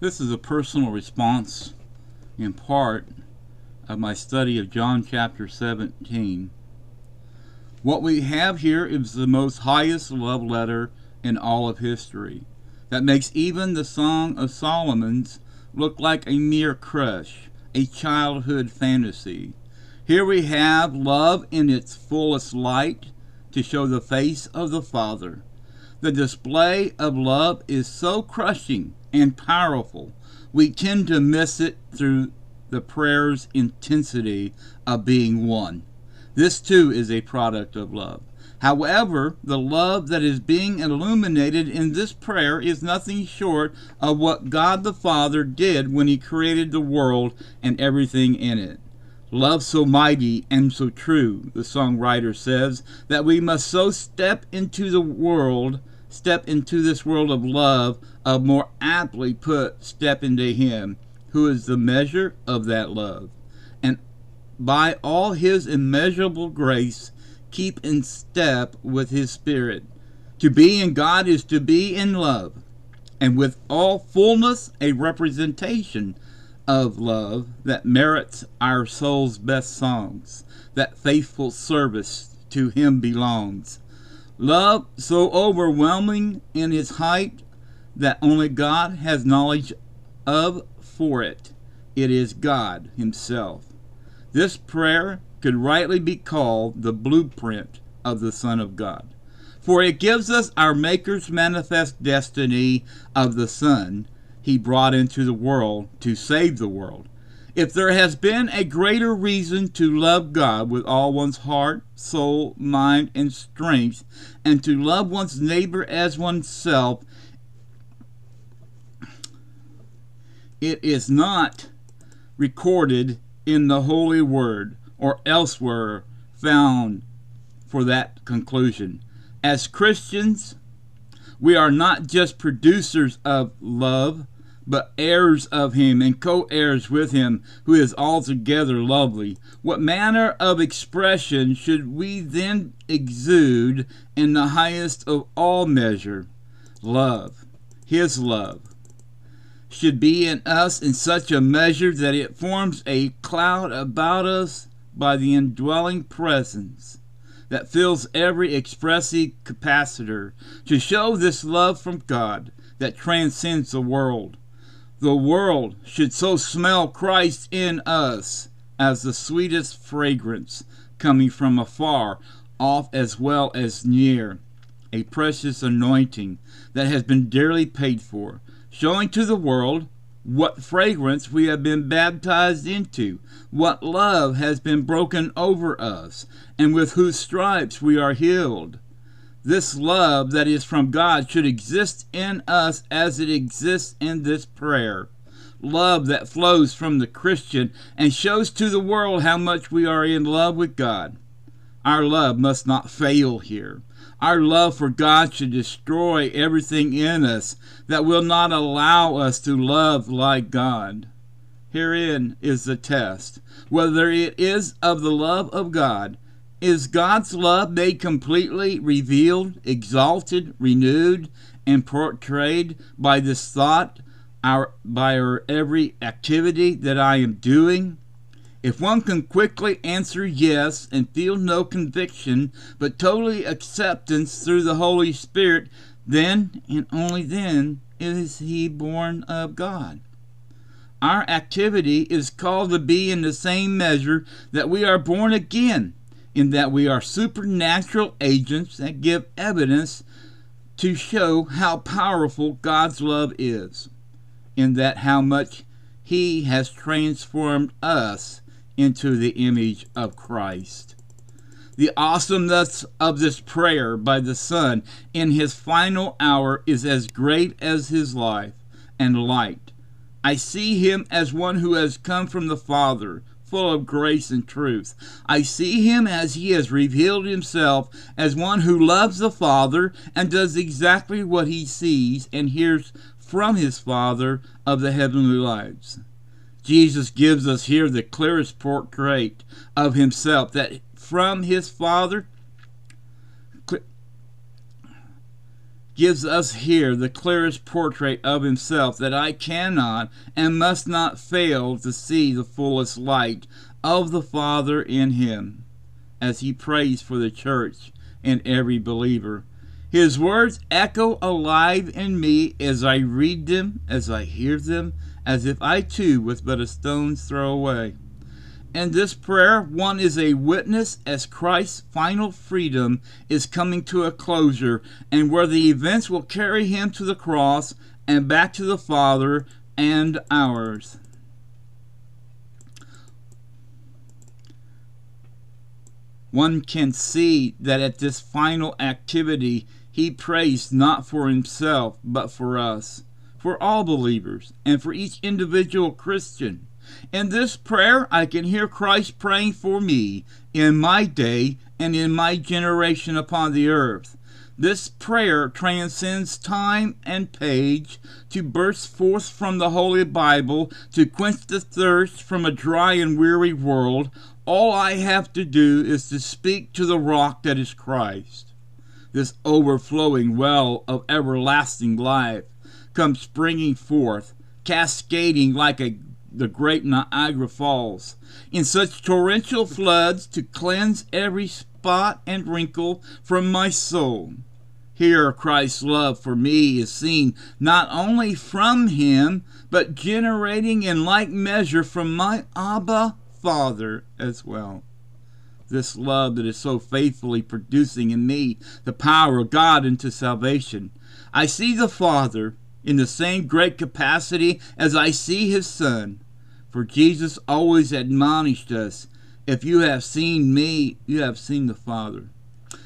This is a personal response, in part, of my study of John chapter 17. What we have here is the most highest love letter in all of history that makes even the Song of Solomon's look like a mere crush, a childhood fantasy. Here we have love in its fullest light to show the face of the Father. The display of love is so crushing and powerful, we tend to miss it through the prayer's intensity of being one. This too is a product of love. However, the love that is being illuminated in this prayer is nothing short of what God the Father did when He created the world and everything in it. Love so mighty and so true, the songwriter says, that we must so step into the world, step into this world of love, of more aptly put, step into Him, who is the measure of that love. And by all His immeasurable grace, keep in step with His Spirit. To be in God is to be in love, and with all fullness, a representation of love that merits our soul's best songs, that faithful service to Him belongs. Love so overwhelming in its height that only God has knowledge of for it. It is God Himself. This prayer could rightly be called the blueprint of the Son of God, for it gives us our Maker's manifest destiny of the Son he brought into the world to save the world. If there has been a greater reason to love God with all one's heart, soul, mind, and strength, and to love one's neighbor as oneself, it is not recorded in the Holy Word or elsewhere found for that conclusion. As Christians, we are not just producers of love, but heirs of him and co heirs with him, who is altogether lovely. What manner of expression should we then exude in the highest of all measure? Love, his love, should be in us in such a measure that it forms a cloud about us by the indwelling presence that fills every expressive capacitor to show this love from God that transcends the world the world should so smell Christ in us as the sweetest fragrance coming from afar off as well as near, a precious anointing that has been dearly paid for, showing to the world what fragrance we have been baptized into, what love has been broken over us, and with whose stripes we are healed. This love that is from God should exist in us as it exists in this prayer. Love that flows from the Christian and shows to the world how much we are in love with God. Our love must not fail here. Our love for God should destroy everything in us that will not allow us to love like God. Herein is the test whether it is of the love of God is God's love made completely revealed, exalted, renewed, and portrayed by this thought, our, by our every activity that I am doing? If one can quickly answer yes and feel no conviction, but totally acceptance through the Holy Spirit, then and only then is he born of God. Our activity is called to be in the same measure that we are born again in that we are supernatural agents that give evidence to show how powerful God's love is, in that how much He has transformed us into the image of Christ. The awesomeness of this prayer by the Son in his final hour is as great as his life and light. I see him as one who has come from the Father, full of grace and truth. I see him as he has revealed himself as one who loves the Father and does exactly what he sees and hears from his Father of the heavenly lives. Jesus gives us here the clearest portrait of himself that from his Father gives us here the clearest portrait of himself that I cannot and must not fail to see the fullest light of the Father in him, as he prays for the church and every believer. His words echo alive in me as I read them, as I hear them, as if I too was but a stone's throw away. In this prayer, one is a witness as Christ's final freedom is coming to a closure, and where the events will carry him to the cross and back to the Father and ours. One can see that at this final activity, he prays not for himself, but for us, for all believers, and for each individual Christian. In this prayer, I can hear Christ praying for me in my day and in my generation upon the earth. This prayer transcends time and page to burst forth from the Holy Bible to quench the thirst from a dry and weary world. All I have to do is to speak to the rock that is Christ. This overflowing well of everlasting life comes springing forth, cascading like a the great Niagara Falls, in such torrential floods to cleanse every spot and wrinkle from my soul. Here Christ's love for me is seen not only from him, but generating in like measure from my Abba Father as well. This love that is so faithfully producing in me the power of God into salvation. I see the Father in the same great capacity as I see his Son. For Jesus always admonished us, If you have seen me, you have seen the Father.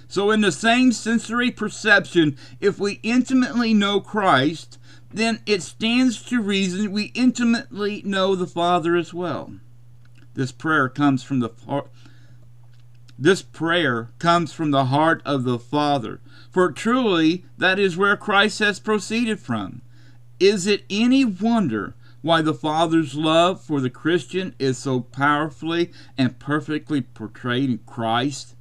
So, in the same sensory perception, if we intimately know Christ, then it stands to reason we intimately know the Father as well. This prayer comes from the this prayer comes from the heart of the Father, for truly that is where Christ has proceeded from. Is it any wonder why the Father's love for the Christian is so powerfully and perfectly portrayed in Christ?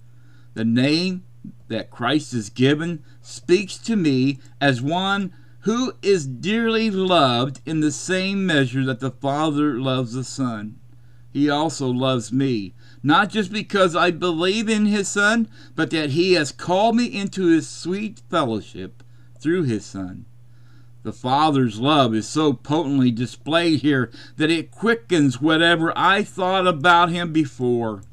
The name that Christ is given speaks to me as one who is dearly loved in the same measure that the Father loves the Son. He also loves me, not just because I believe in His Son, but that He has called me into His sweet fellowship through His Son. The Father's love is so potently displayed here that it quickens whatever I thought about Him before.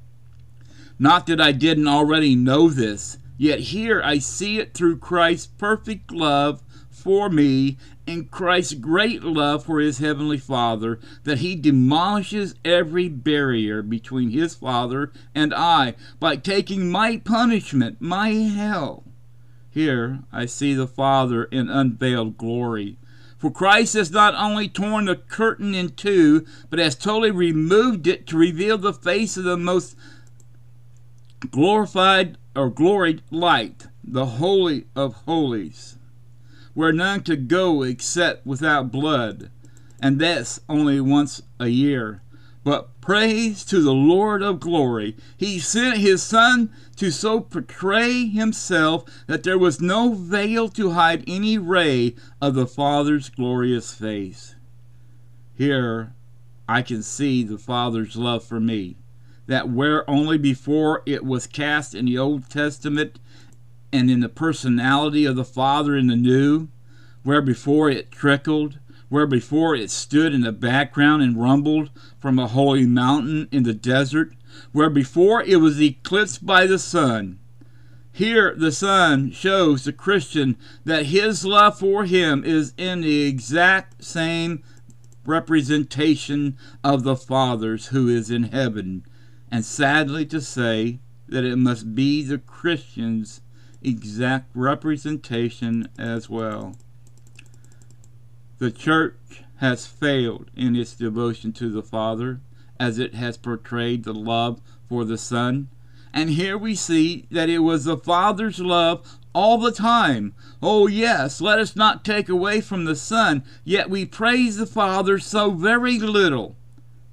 Not that I didn't already know this, yet here I see it through Christ's perfect love for me and Christ's great love for his heavenly Father that he demolishes every barrier between his Father and I by taking my punishment, my hell here I see the Father in unveiled glory. For Christ has not only torn the curtain in two, but has totally removed it to reveal the face of the most glorified or gloried light, the Holy of Holies, where none could go except without blood, and that's only once a year. But praise to the Lord of glory. He sent his Son to so portray himself that there was no veil to hide any ray of the Father's glorious face. Here I can see the Father's love for me, that where only before it was cast in the Old Testament and in the personality of the Father in the New, where before it trickled, where before it stood in the background and rumbled from a holy mountain in the desert, where before it was eclipsed by the sun. Here, the Son shows the Christian that his love for him is in the exact same representation of the Father's who is in heaven, and sadly to say that it must be the Christian's exact representation as well. The church has failed in its devotion to the Father as it has portrayed the love for the Son. And here we see that it was the Father's love all the time. Oh, yes, let us not take away from the Son, yet we praise the Father so very little,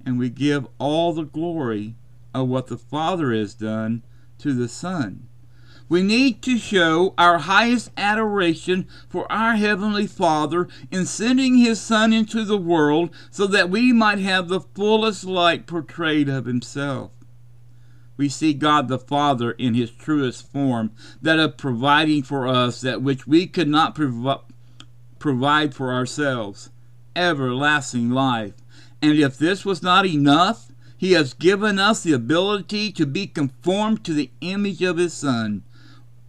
and we give all the glory of what the Father has done to the Son. We need to show our highest adoration for our Heavenly Father in sending His Son into the world so that we might have the fullest light portrayed of Himself. We see God the Father in His truest form, that of providing for us that which we could not prov- provide for ourselves everlasting life. And if this was not enough, He has given us the ability to be conformed to the image of His Son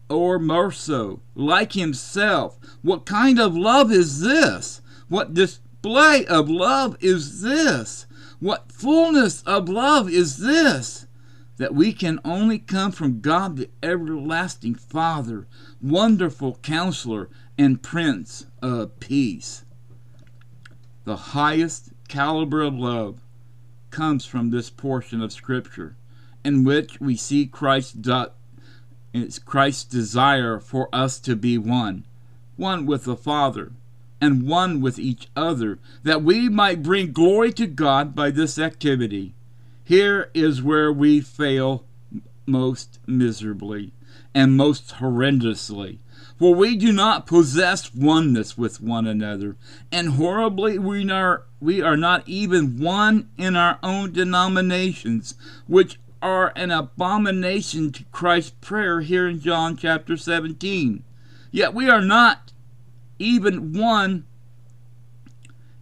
or more so, like himself. What kind of love is this? What display of love is this? What fullness of love is this? That we can only come from God the everlasting Father, wonderful counselor, and Prince of Peace. The highest caliber of love comes from this portion of Scripture, in which we see Christ it's Christ's desire for us to be one, one with the Father, and one with each other, that we might bring glory to God by this activity. Here is where we fail most miserably and most horrendously. For we do not possess oneness with one another, and horribly we are, we are not even one in our own denominations, which are an abomination to Christ's prayer here in John chapter 17. Yet we are not even one,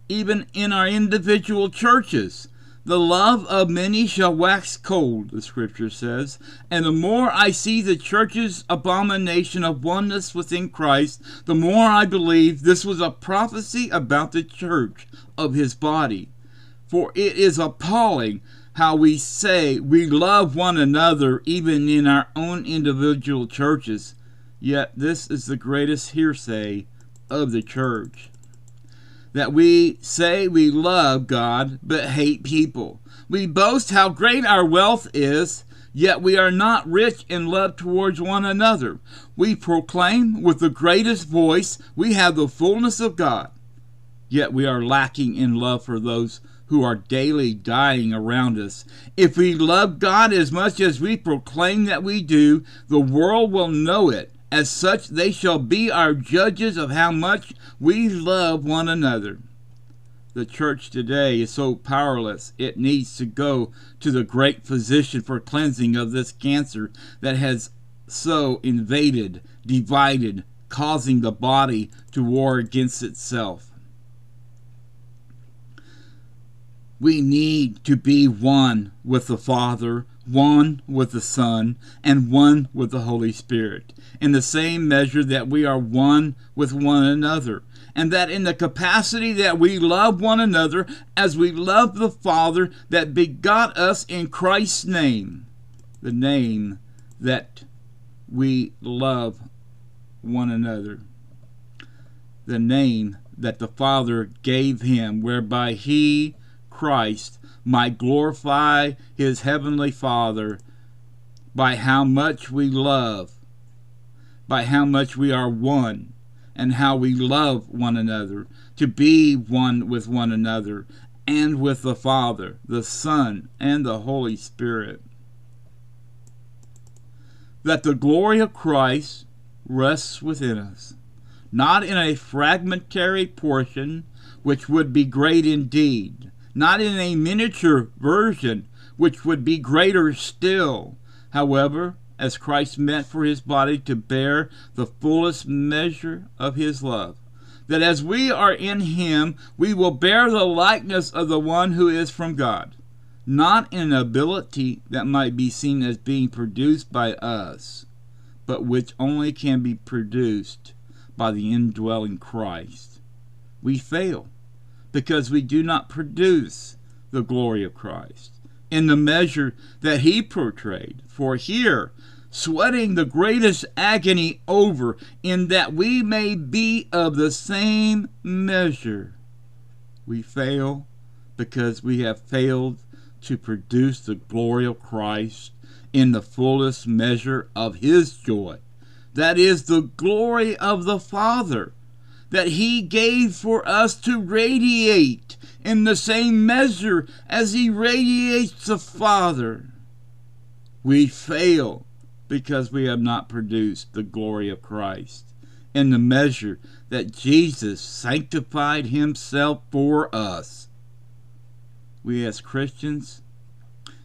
even in our individual churches. The love of many shall wax cold, the scripture says, and the more I see the church's abomination of oneness within Christ, the more I believe this was a prophecy about the church of his body. For it is appalling how we say we love one another even in our own individual churches, yet this is the greatest hearsay of the church. That we say we love God but hate people. We boast how great our wealth is, yet we are not rich in love towards one another. We proclaim with the greatest voice we have the fullness of God, yet we are lacking in love for those who are daily dying around us. If we love God as much as we proclaim that we do, the world will know it. As such, they shall be our judges of how much we love one another. The church today is so powerless, it needs to go to the great physician for cleansing of this cancer that has so invaded, divided, causing the body to war against itself. We need to be one with the Father, one with the Son, and one with the Holy Spirit, in the same measure that we are one with one another, and that in the capacity that we love one another as we love the Father that begot us in Christ's name, the name that we love one another, the name that the Father gave him, whereby he Christ might glorify his heavenly Father by how much we love, by how much we are one, and how we love one another, to be one with one another, and with the Father, the Son, and the Holy Spirit. That the glory of Christ rests within us, not in a fragmentary portion, which would be great indeed, not in a miniature version, which would be greater still. However, as Christ meant for his body to bear the fullest measure of his love, that as we are in him, we will bear the likeness of the one who is from God, not in an ability that might be seen as being produced by us, but which only can be produced by the indwelling Christ. We fail because we do not produce the glory of Christ in the measure that he portrayed. For here, sweating the greatest agony over, in that we may be of the same measure, we fail because we have failed to produce the glory of Christ in the fullest measure of his joy. That is the glory of the Father that He gave for us to radiate in the same measure as He radiates the Father. We fail because we have not produced the glory of Christ in the measure that Jesus sanctified himself for us. We as Christians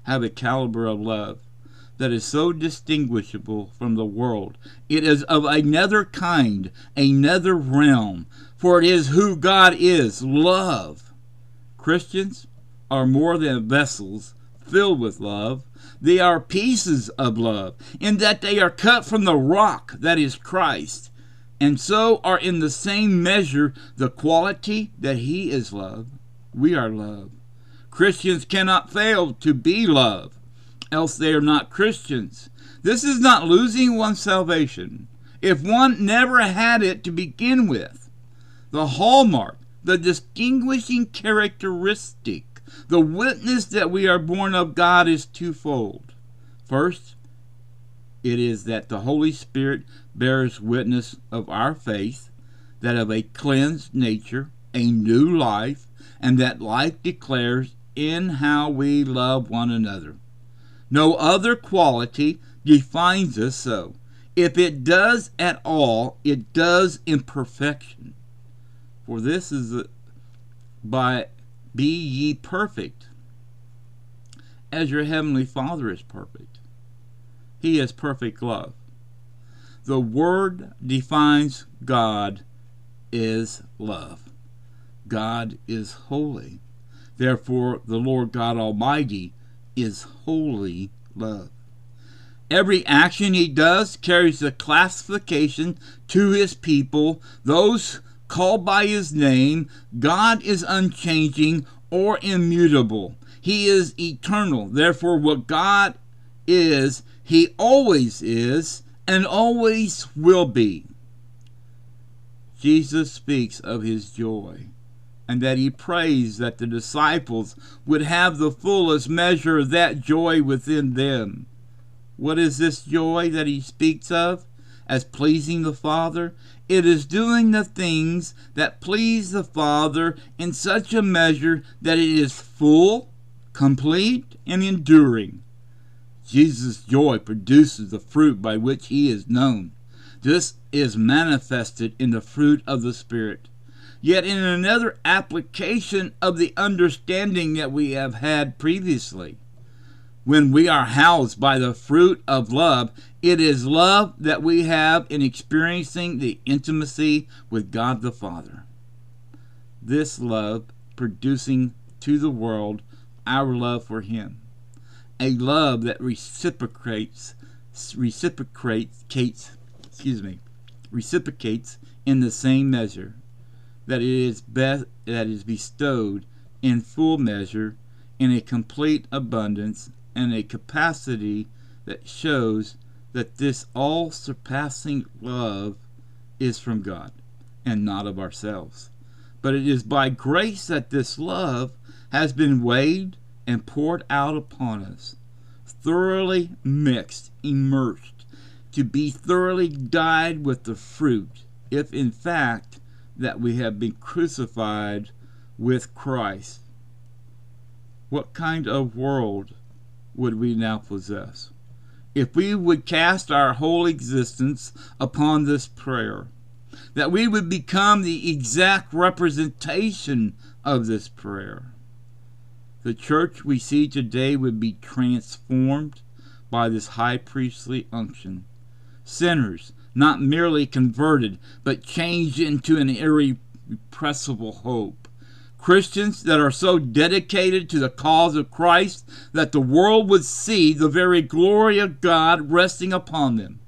have a caliber of love that is so distinguishable from the world. It is of another kind, another realm, for it is who God is love. Christians are more than vessels filled with love. They are pieces of love, in that they are cut from the rock that is Christ, and so are in the same measure the quality that He is love. We are love. Christians cannot fail to be love, else they are not Christians. This is not losing one's salvation if one never had it to begin with. The hallmark, the distinguishing characteristic, the witness that we are born of God is twofold. First, it is that the Holy Spirit bears witness of our faith, that of a cleansed nature, a new life, and that life declares in how we love one another. No other quality defines us so. If it does at all, it does in perfection. For this is by be ye perfect as your heavenly Father is perfect. He is perfect love. The Word defines God is love. God is holy. Therefore, the Lord God Almighty is holy love. Every action he does carries the classification to his people, those called by his name. God is unchanging or immutable. He is eternal. Therefore, what God is, he always is and always will be. Jesus speaks of his joy and that he prays that the disciples would have the fullest measure of that joy within them. What is this joy that he speaks of as pleasing the Father? It is doing the things that please the Father in such a measure that it is full, complete, and enduring. Jesus' joy produces the fruit by which he is known. This is manifested in the fruit of the Spirit yet in another application of the understanding that we have had previously. When we are housed by the fruit of love, it is love that we have in experiencing the intimacy with God the Father. This love producing to the world our love for Him, a love that reciprocates, reciprocates, excuse me, reciprocates in the same measure that it is best that is bestowed in full measure in a complete abundance and a capacity that shows that this all surpassing love is from God and not of ourselves. But it is by grace that this love has been weighed and poured out upon us, thoroughly mixed, immersed, to be thoroughly dyed with the fruit, if in fact that we have been crucified with Christ. What kind of world would we now possess? If we would cast our whole existence upon this prayer, that we would become the exact representation of this prayer. The church we see today would be transformed by this high priestly unction. Sinners not merely converted, but changed into an irrepressible hope. Christians that are so dedicated to the cause of Christ that the world would see the very glory of God resting upon them.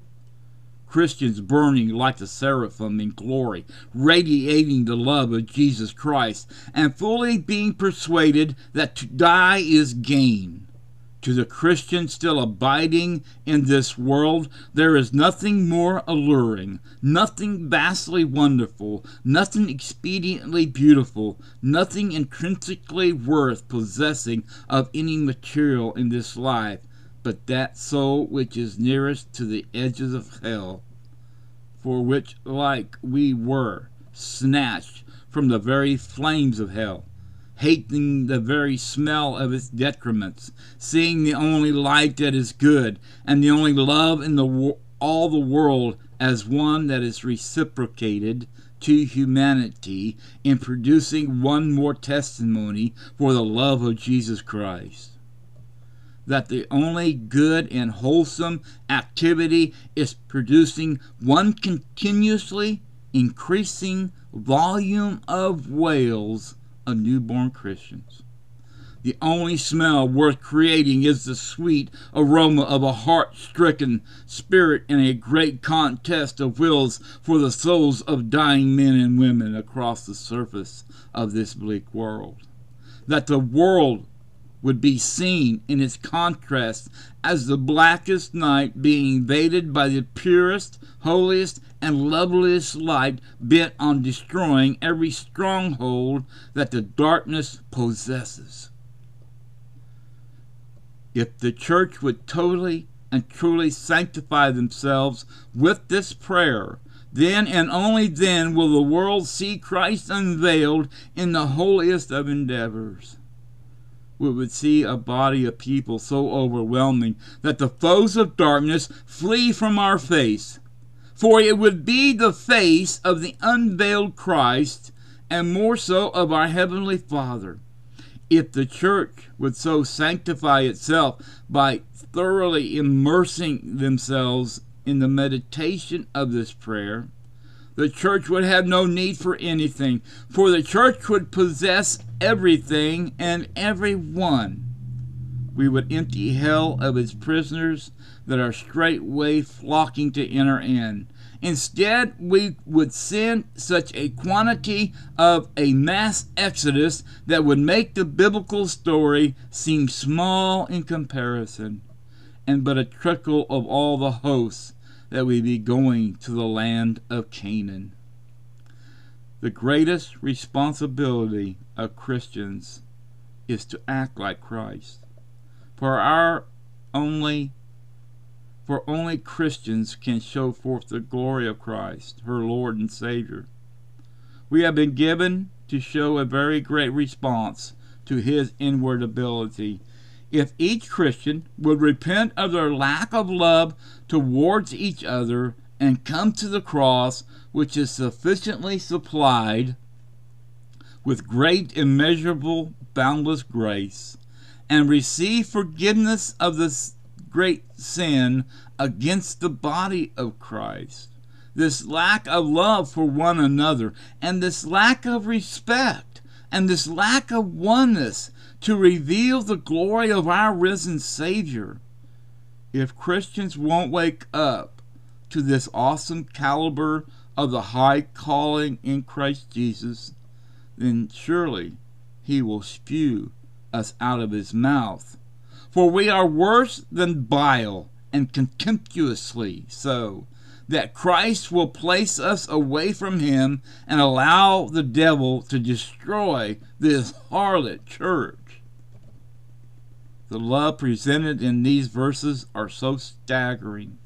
Christians burning like the seraphim in glory, radiating the love of Jesus Christ, and fully being persuaded that to die is gain to the Christian still abiding in this world, there is nothing more alluring, nothing vastly wonderful, nothing expediently beautiful, nothing intrinsically worth possessing of any material in this life, but that soul which is nearest to the edges of hell, for which, like we were, snatched from the very flames of hell hating the very smell of its detriments, seeing the only light that is good, and the only love in the all the world as one that is reciprocated to humanity in producing one more testimony for the love of Jesus Christ. That the only good and wholesome activity is producing one continuously increasing volume of wails of newborn Christians. The only smell worth creating is the sweet aroma of a heart stricken spirit in a great contest of wills for the souls of dying men and women across the surface of this bleak world. That the world would be seen in its contrast as the blackest night being invaded by the purest, holiest, and loveliest light bent on destroying every stronghold that the darkness possesses. If the church would totally and truly sanctify themselves with this prayer, then and only then will the world see Christ unveiled in the holiest of endeavors. We would see a body of people so overwhelming that the foes of darkness flee from our face. For it would be the face of the unveiled Christ, and more so of our Heavenly Father if the church would so sanctify itself by thoroughly immersing themselves in the meditation of this prayer, the church would have no need for anything, for the church would possess everything and everyone. We would empty hell of its prisoners that are straightway flocking to enter in, Instead, we would send such a quantity of a mass exodus that would make the biblical story seem small in comparison, and but a trickle of all the hosts that we be going to the land of Canaan. The greatest responsibility of Christians is to act like Christ. For our only for only Christians can show forth the glory of Christ, her Lord and Savior. We have been given to show a very great response to his inward ability. If each Christian would repent of their lack of love towards each other and come to the cross, which is sufficiently supplied with great, immeasurable, boundless grace, and receive forgiveness of this great sin against the body of Christ. This lack of love for one another, and this lack of respect, and this lack of oneness to reveal the glory of our risen Savior. If Christians won't wake up to this awesome caliber of the high calling in Christ Jesus, then surely he will spew us out of his mouth for we are worse than bile, and contemptuously so, that Christ will place us away from him and allow the devil to destroy this harlot church. The love presented in these verses are so staggering.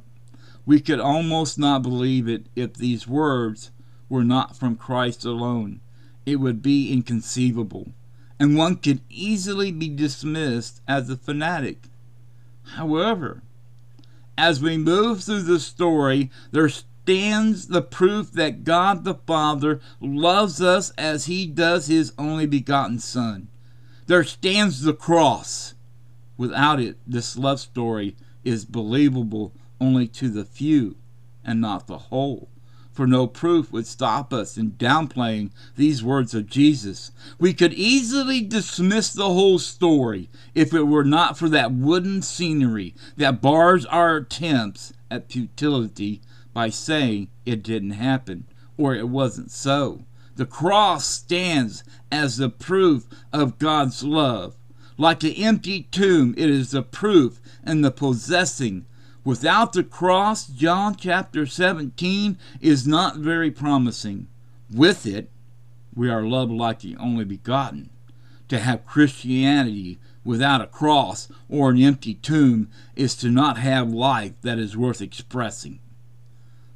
We could almost not believe it if these words were not from Christ alone. It would be inconceivable and one could easily be dismissed as a fanatic. However, as we move through the story, there stands the proof that God the Father loves us as he does his only begotten Son. There stands the cross. Without it, this love story is believable only to the few and not the whole for no proof would stop us in downplaying these words of Jesus. We could easily dismiss the whole story if it were not for that wooden scenery that bars our attempts at futility by saying it didn't happen or it wasn't so. The cross stands as the proof of God's love. Like the empty tomb, it is the proof and the possessing Without the cross, John chapter 17 is not very promising. With it, we are loved like the only begotten. To have Christianity without a cross or an empty tomb is to not have life that is worth expressing.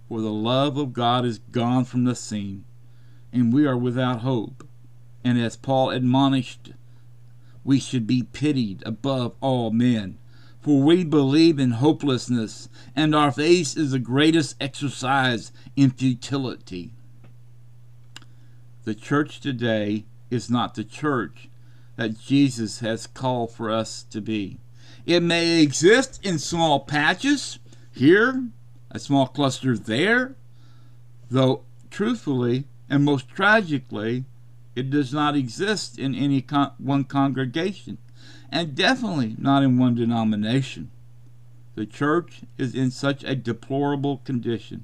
For the love of God is gone from the scene, and we are without hope. And as Paul admonished, we should be pitied above all men. For we believe in hopelessness, and our faith is the greatest exercise in futility. The church today is not the church that Jesus has called for us to be. It may exist in small patches here, a small cluster there, though truthfully and most tragically, it does not exist in any con- one congregation, and definitely not in one denomination. The church is in such a deplorable condition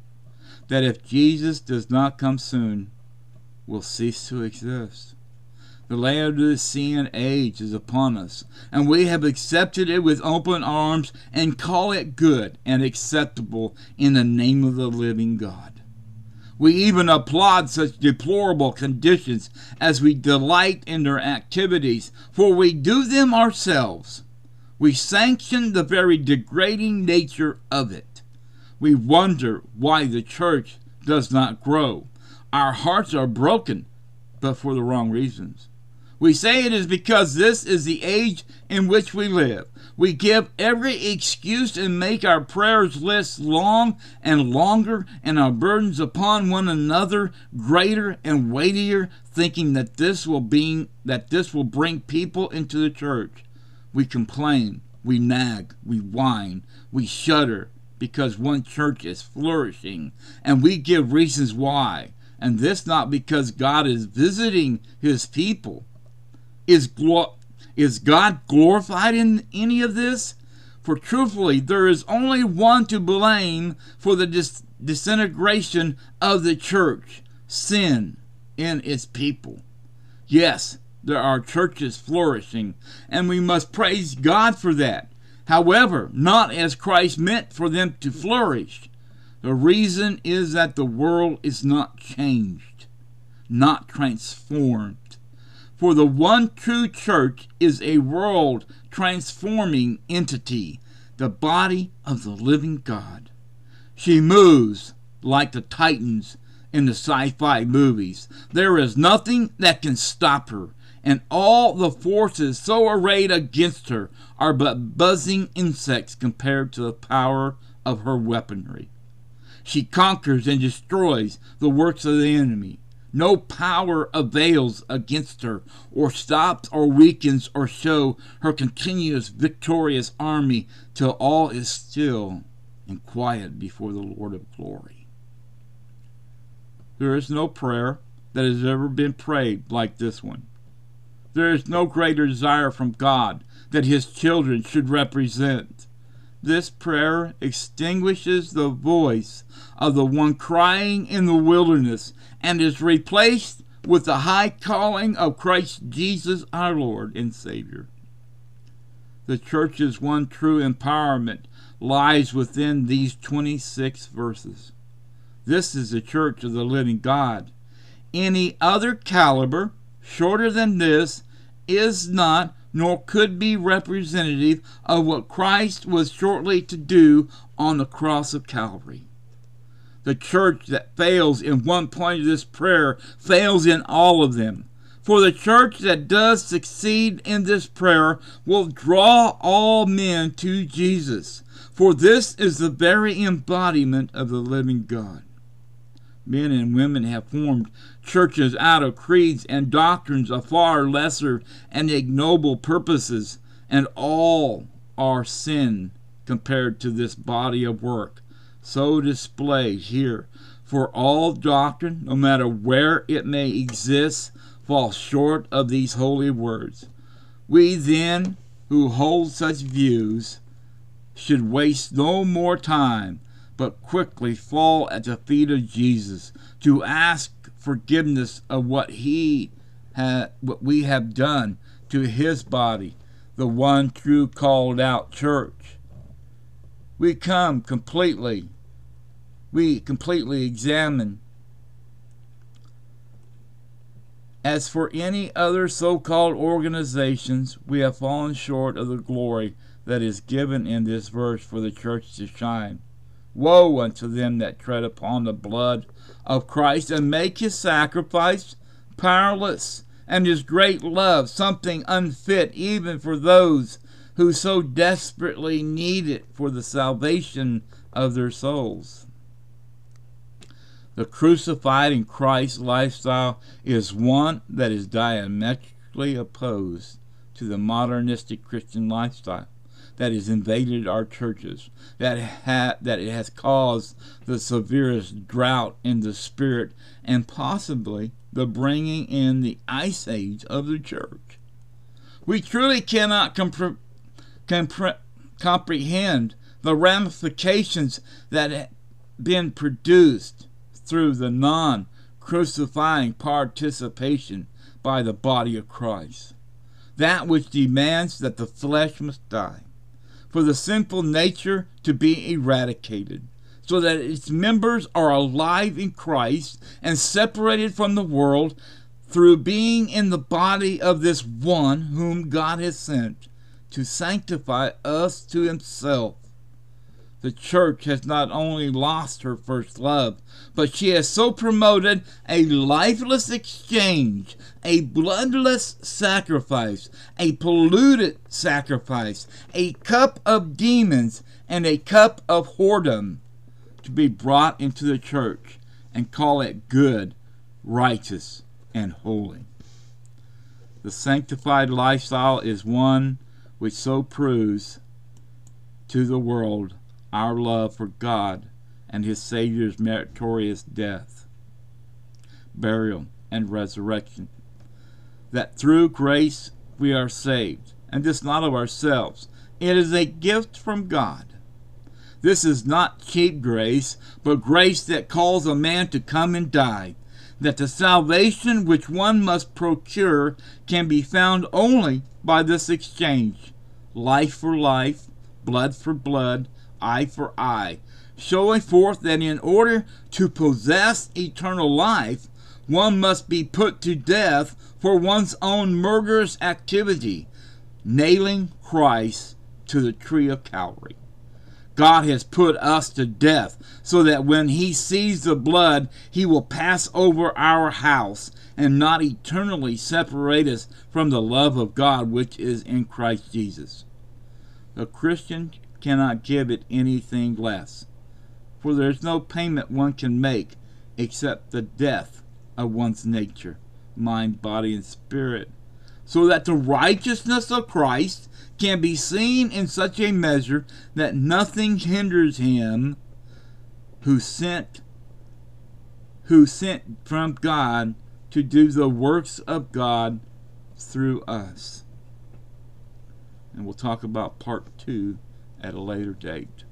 that if Jesus does not come soon, will cease to exist. The Laodicean age is upon us, and we have accepted it with open arms and call it good and acceptable in the name of the living God. We even applaud such deplorable conditions as we delight in their activities, for we do them ourselves. We sanction the very degrading nature of it. We wonder why the church does not grow. Our hearts are broken, but for the wrong reasons. We say it is because this is the age in which we live. We give every excuse and make our prayers lists long and longer and our burdens upon one another greater and weightier, thinking that this will be that this will bring people into the church. We complain, we nag, we whine, we shudder because one church is flourishing, and we give reasons why. And this not because God is visiting his people, is, is God glorified in any of this? For truthfully, there is only one to blame for the dis- disintegration of the church sin in its people. Yes, there are churches flourishing, and we must praise God for that. However, not as Christ meant for them to flourish. The reason is that the world is not changed, not transformed. For the one true church is a world transforming entity, the body of the living God. She moves like the Titans in the sci fi movies. There is nothing that can stop her, and all the forces so arrayed against her are but buzzing insects compared to the power of her weaponry. She conquers and destroys the works of the enemy. No power avails against her, or stops, or weakens, or show her continuous victorious army till all is still and quiet before the Lord of glory. There is no prayer that has ever been prayed like this one. There is no greater desire from God that his children should represent. This prayer extinguishes the voice of the one crying in the wilderness and is replaced with the high calling of Christ Jesus our Lord and Savior. The church's one true empowerment lies within these 26 verses. This is the church of the living God. Any other caliber, shorter than this, is not nor could be representative of what Christ was shortly to do on the cross of Calvary. The church that fails in one point of this prayer fails in all of them. For the church that does succeed in this prayer will draw all men to Jesus. For this is the very embodiment of the living God. Men and women have formed churches out of creeds and doctrines of far lesser and ignoble purposes, and all are sin compared to this body of work so displayed here. For all doctrine, no matter where it may exist, falls short of these holy words. We then, who hold such views, should waste no more time, but quickly fall at the feet of Jesus to ask forgiveness of what he ha- what we have done to his body, the one true called out church. We come completely we completely examine. As for any other so called organizations, we have fallen short of the glory that is given in this verse for the church to shine. Woe unto them that tread upon the blood of Christ and make his sacrifice powerless, and his great love something unfit even for those who so desperately need it for the salvation of their souls. The crucified in Christ lifestyle is one that is diametrically opposed to the modernistic Christian lifestyle that has invaded our churches, that, ha- that it has caused the severest drought in the spirit and possibly the bringing in the ice age of the church. We truly cannot compre- compre- comprehend the ramifications that have been produced through the non crucifying participation by the body of Christ. That which demands that the flesh must die for the sinful nature to be eradicated, so that its members are alive in Christ and separated from the world through being in the body of this one whom God has sent to sanctify us to himself the church has not only lost her first love, but she has so promoted a lifeless exchange, a bloodless sacrifice, a polluted sacrifice, a cup of demons, and a cup of whoredom to be brought into the church and call it good, righteous, and holy. The sanctified lifestyle is one which so proves to the world our love for God and his Savior's meritorious death, burial, and resurrection. That through grace we are saved, and this not of ourselves. It is a gift from God. This is not cheap grace, but grace that calls a man to come and die. That the salvation which one must procure can be found only by this exchange life for life, blood for blood, eye for eye, showing forth that in order to possess eternal life, one must be put to death for one's own murderous activity, nailing Christ to the tree of Calvary. God has put us to death so that when he sees the blood, he will pass over our house and not eternally separate us from the love of God which is in Christ Jesus. The Christian cannot give it anything less. For there is no payment one can make except the death of one's nature, mind, body, and spirit, so that the righteousness of Christ can be seen in such a measure that nothing hinders him who sent who sent from God to do the works of God through us. And we'll talk about part two at a later date.